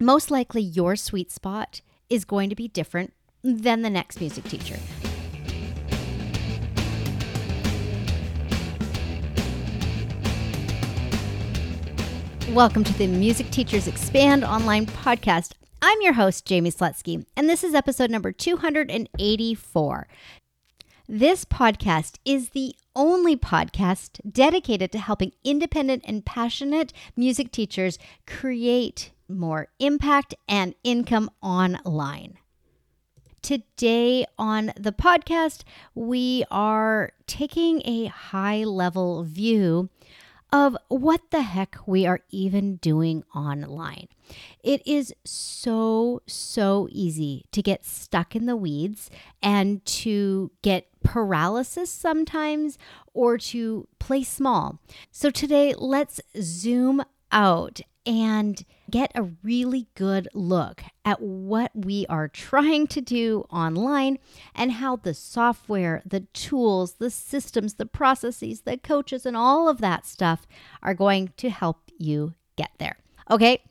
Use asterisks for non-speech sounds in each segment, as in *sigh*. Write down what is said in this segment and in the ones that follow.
most likely your sweet spot is going to be different than the next music teacher. Welcome to the Music Teachers Expand Online podcast. I'm your host, Jaime Slutzky, and this is episode number 284. This podcast is the only podcast dedicated to helping independent and passionate music teachers create more impact and income online. Today on the podcast, we are taking a high level view of what the heck we are even doing online. It is so, so easy to get stuck in the weeds and to get paralysis sometimes or to play small. So today, let's zoom out and get a really good look at what we are trying to do online and how the software, the tools, the systems, the processes, the coaches, and all of that stuff are going to help you get there. Okay,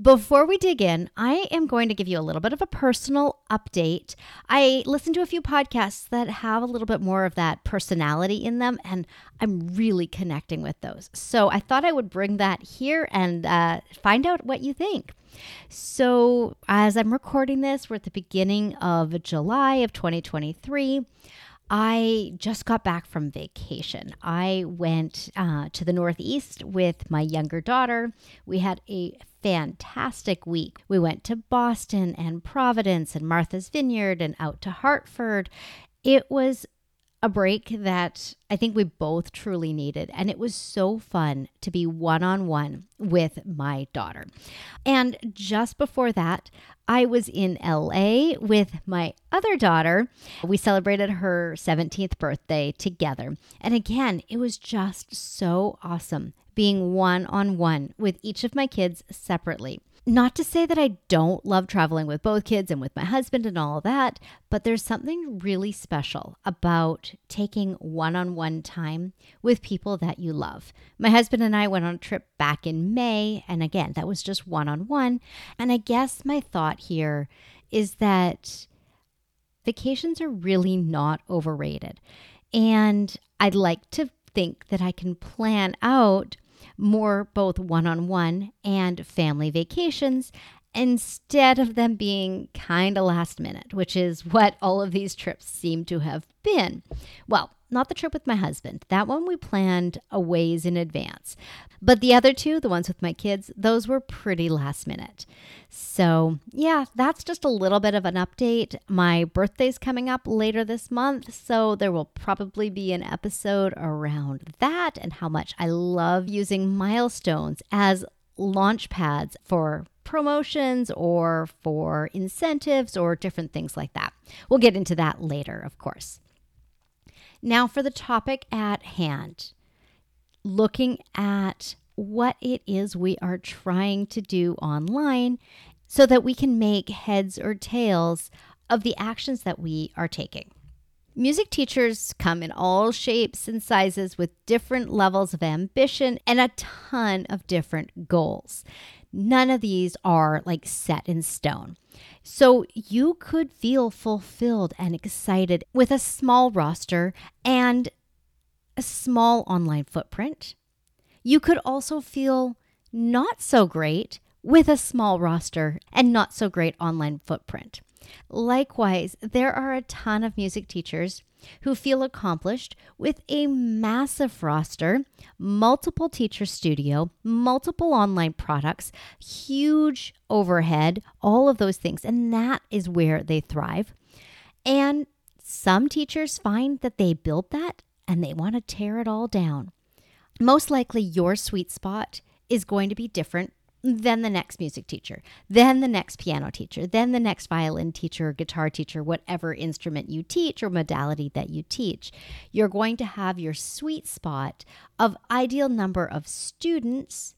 before we dig in, I am going to give you a little bit of a personal update. I listen to a few podcasts that have a little bit more of that personality in them, and I'm really connecting with those. So I thought I would bring that here and uh, find out what you think. So, as I'm recording this, we're at the beginning of July of 2023. I just got back from vacation. I went uh, to the Northeast with my younger daughter. We had a fantastic week. We went to Boston and Providence and Martha's Vineyard and out to Hartford. It was a break that I think we both truly needed. And it was so fun to be one on one with my daughter. And just before that, I was in LA with my other daughter. We celebrated her 17th birthday together. And again, it was just so awesome being one on one with each of my kids separately. Not to say that I don't love traveling with both kids and with my husband and all that, but there's something really special about taking one on one time with people that you love. My husband and I went on a trip back in May, and again, that was just one on one. And I guess my thought here is that vacations are really not overrated. And I'd like to think that I can plan out more both one on one and family vacations instead of them being kind of last minute, which is what all of these trips seem to have been. Well, not the trip with my husband. That one we planned a ways in advance. But the other two, the ones with my kids, those were pretty last minute. So, yeah, that's just a little bit of an update. My birthday's coming up later this month, so there will probably be an episode around that and how much I love using milestones as launch pads for promotions or for incentives or different things like that. We'll get into that later, of course. Now, for the topic at hand, looking at what it is we are trying to do online so that we can make heads or tails of the actions that we are taking. Music teachers come in all shapes and sizes with different levels of ambition and a ton of different goals. None of these are like set in stone. So you could feel fulfilled and excited with a small roster and a small online footprint. You could also feel not so great with a small roster and not so great online footprint. Likewise, there are a ton of music teachers who feel accomplished with a massive roster, multiple teacher studio, multiple online products, huge overhead, all of those things. And that is where they thrive. And some teachers find that they built that and they want to tear it all down. Most likely, your sweet spot is going to be different then the next music teacher, then the next piano teacher, then the next violin teacher, guitar teacher, whatever instrument you teach or modality that you teach. You're going to have your sweet spot of ideal number of students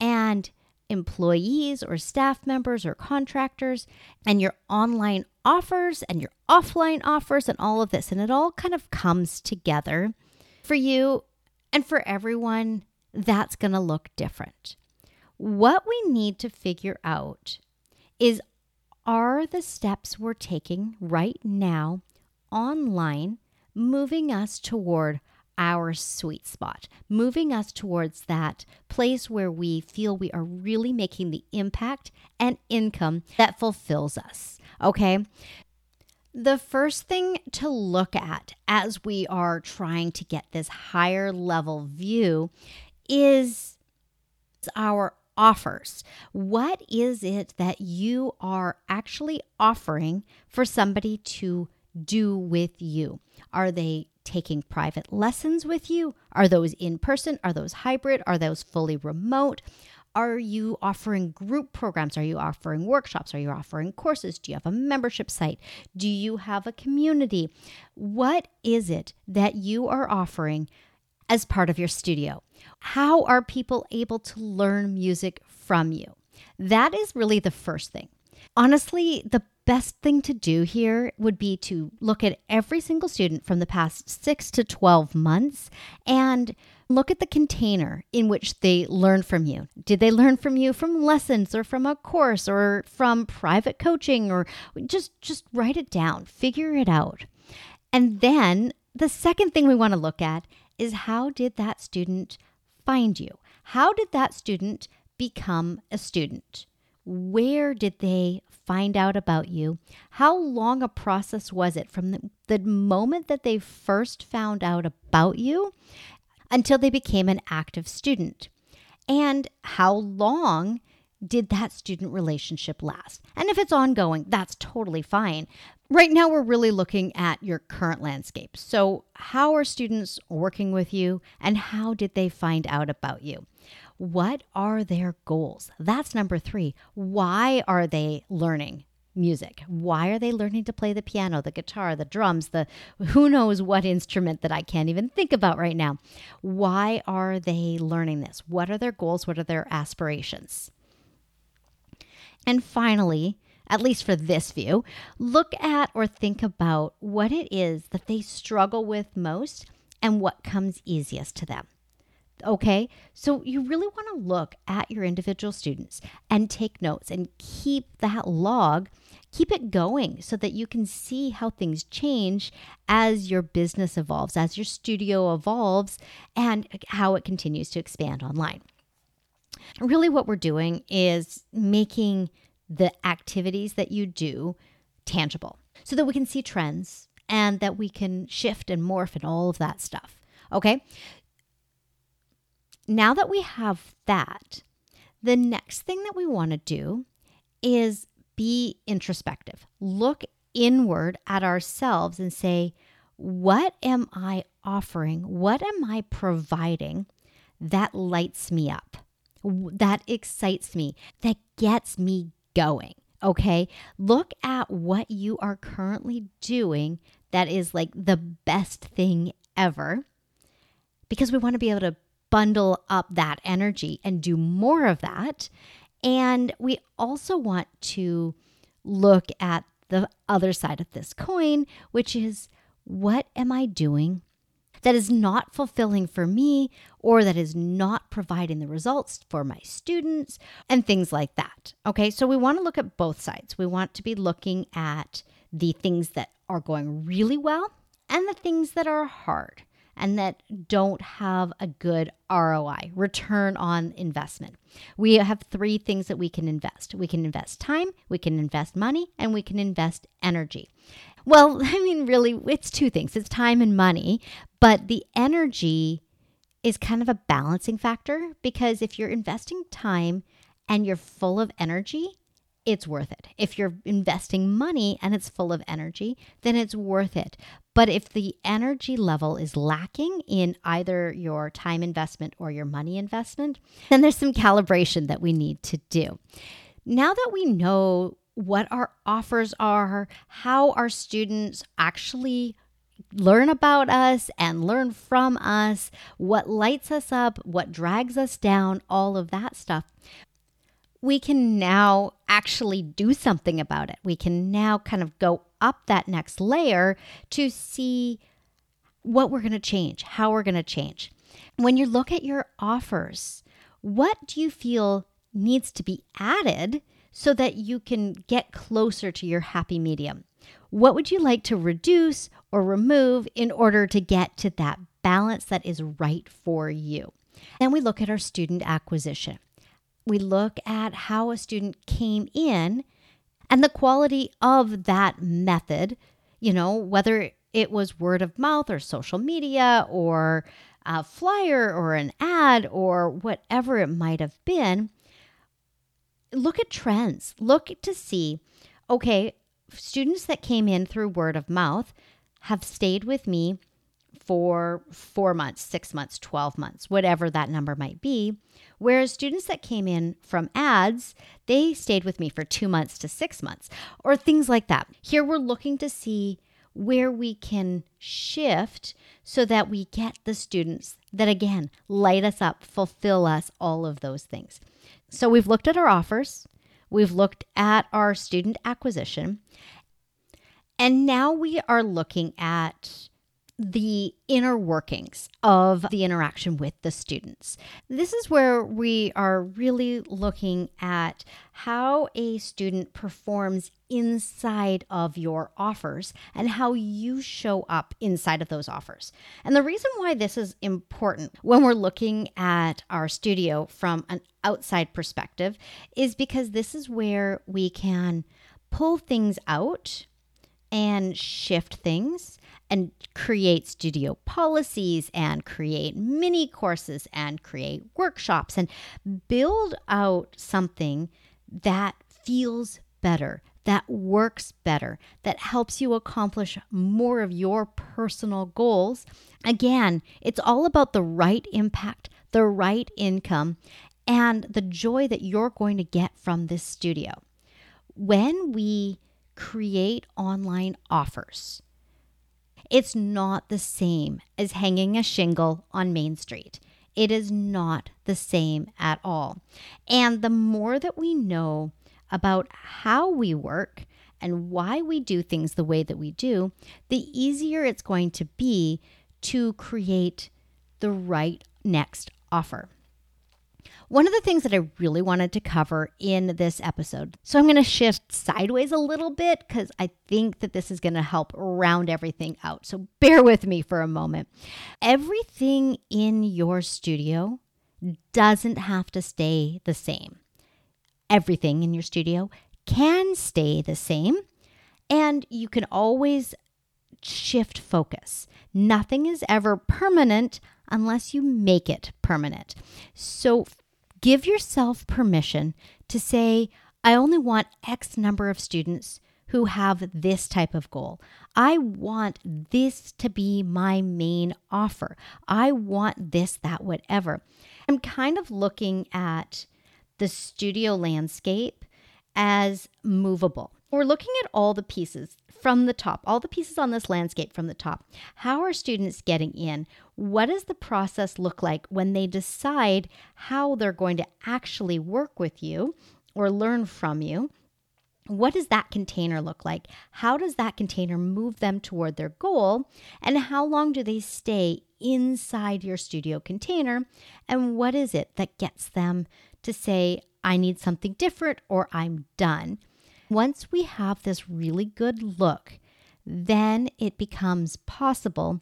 and employees or staff members or contractors and your online offers and your offline offers and all of this. And it all kind of comes together for you and for everyone. That's going to look different. What we need to figure out is are the steps we're taking right now online moving us toward our sweet spot, moving us towards that place where we feel we are really making the impact and income that fulfills us. Okay. The first thing to look at as we are trying to get this higher level view is our offers. What is it that you are actually offering for somebody to do with you? Are they taking private lessons with you? Are those in person? Are those hybrid? Are those fully remote? Are you offering group programs? Are you offering workshops? Are you offering courses? Do you have a membership site? Do you have a community? What is it that you are offering as part of your studio? How are people able to learn music from you? That is really the first thing. Honestly, the best thing to do here would be to look at every single student from the past six to 12 months and look at the container in which they learn from you. Did they learn from you from lessons or from a course or from private coaching or just just write it down, figure it out. And then the second thing we want to look at is how did that student find you? How did that student become a student? Where did they find out about you? How long a process was it from the, the moment that they first found out about you until they became an active student? And how long did that student relationship last? And if it's ongoing, that's totally fine. Right now, we're really looking at your current landscape. So, how are students working with you and how did they find out about you? What are their goals? That's number three. Why are they learning? music. Why are they learning to play the piano, the guitar, the drums, the who knows what instrument that I can't even think about right now? Why are they learning this? What are their goals? What are their aspirations? And finally, at least for this view, look at or think about what it is that they struggle with most and what comes easiest to them. Okay, so you really want to look at your individual students and take notes and keep that log, keep it going so that you can see how things change as your business evolves, as your studio evolves, and how it continues to expand online. Really, what we're doing is making the activities that you do tangible so that we can see trends and that we can shift and morph and all of that stuff. Okay, now that we have that, the next thing that we want to do is be introspective. Look inward at ourselves and say, what am I offering? What am I providing that lights me up, that excites me, that gets me going? Okay. Look at what you are currently doing that is like the best thing ever because we want to be able to bundle up that energy and do more of that. And we also want to look at the other side of this coin, which is what am I doing that is not fulfilling for me or that is not providing the results for my students and things like that. Okay, so we want to look at both sides. We want to be looking at the things that are going really well and the things that are hard and that don't have a good ROI, return on investment. We have three things that we can invest we can invest time, we can invest money, and we can invest energy. Well, *laughs* I mean, really, it's two things it's time and money, but the energy is kind of a balancing factor because if you're investing time and you're full of energy, it's worth it. If you're investing money and it's full of energy, then it's worth it. But if the energy level is lacking in either your time investment or your money investment, then there's some calibration that we need to do. Now that we know what our offers are, how our students actually learn about us and learn from us, what lights us up, what drags us down, all of that stuff, we can now actually do something about it. We can now kind of go up that next layer to see what we're going to change, how we're going to change. When you look at your offers, what do you feel needs to be added so that you can get closer to your happy medium. What would you like to reduce or remove in order to get to that balance that is right for you? Then we look at our student acquisition. We look at how a student came in and the quality of that method, you know, whether it was word of mouth or social media or a flyer or an ad or whatever it might have been. Look at trends. Look to see, okay, students that came in through word of mouth have stayed with me for four months, six months, 12 months, whatever that number might be. Whereas students that came in from ads, they stayed with me for two months to six months, or things like that. Here we're looking to see where we can shift so that we get the students that, again, light us up, fulfill us, all of those things. So we've looked at our offers, we've looked at our student acquisition, and now we are looking at the inner workings of the interaction with the students. This is where we are really looking at how a student performs inside of your offers and how you show up inside of those offers. And the reason why this is important when we're looking at our studio from an outside perspective is because this is where we can pull things out and shift things and create studio policies and create mini courses and create workshops and build out something that feels better, that works better, that helps you accomplish more of your personal goals. Again, it's all about the right impact, the right income, and the joy that you're going to get from this studio. When we create online offers, it's not the same as hanging a shingle on Main Street. It is not the same at all. And the more that we know about how we work and why we do things the way that we do, the easier it's going to be to create the right next offer. One of the things that I really wanted to cover in this episode, so I'm going to shift sideways a little bit because I think that this is going to help round everything out. So bear with me for a moment. Everything in your studio doesn't have to stay the same. Everything in your studio can stay the same, and you can always shift focus. Nothing is ever permanent unless you make it permanent. So Give yourself permission to say, I only want X number of students who have this type of goal. I want this to be my main offer. I want this, that, whatever. I'm kind of looking at the studio landscape as movable. We're looking at all the pieces from the top, all the pieces on this landscape from the top. How are students getting in? What does the process look like when they decide how they're going to actually work with you or learn from you? What does that container look like? How does that container move them toward their goal? And how long do they stay inside your studio container? And what is it that gets them to say, I need something different or I'm done? Once we have this really good look, then it becomes possible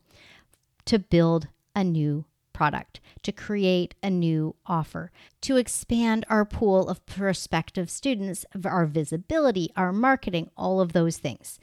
to build a new product, to create a new offer, to expand our pool of prospective students, our visibility, our marketing, all of those things.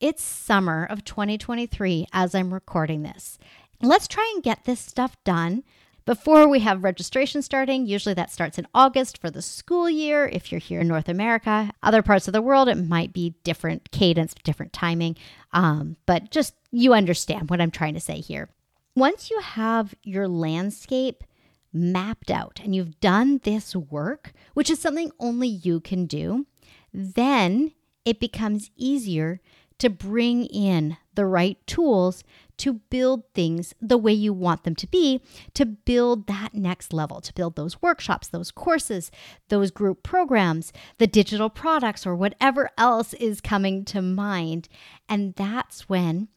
It's summer of 2023 as I'm recording this. Let's try and get this stuff done before we have registration starting. Usually that starts in August for the school year. If you're here in North America, other parts of the world, it might be different cadence, different timing. Um, but just you understand what I'm trying to say here. Once you have your landscape mapped out and you've done this work, which is something only you can do, then it becomes easier to bring in the right tools to build things the way you want them to be, to build that next level, to build those workshops, those courses, those group programs, the digital products, or whatever else is coming to mind. And that's when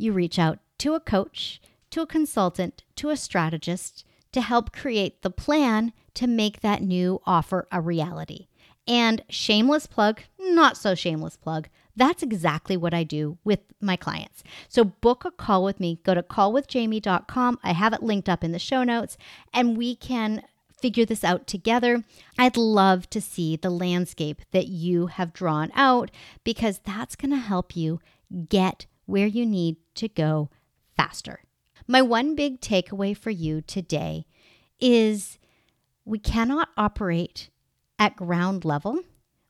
you reach out to a coach, to a consultant, to a strategist to help create the plan to make that new offer a reality. And shameless plug, not so shameless plug. That's exactly what I do with my clients. So book a call with me. Go to callwithjaime.com. I have it linked up in the show notes, and we can figure this out together. I'd love to see the landscape that you have drawn out because that's going to help you get where you need to go faster. My one big takeaway for you today is we cannot operate at ground level.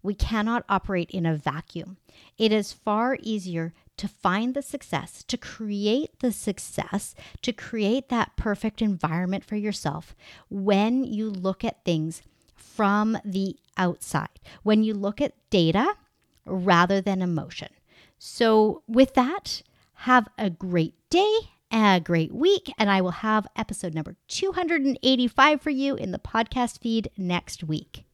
We cannot operate in a vacuum. It is far easier to find the success, to create the success, to create that perfect environment for yourself when you look at things from the outside, when you look at data rather than emotion. So, with that, have a great day, a great week, and I will have episode number 285 for you in the podcast feed next week.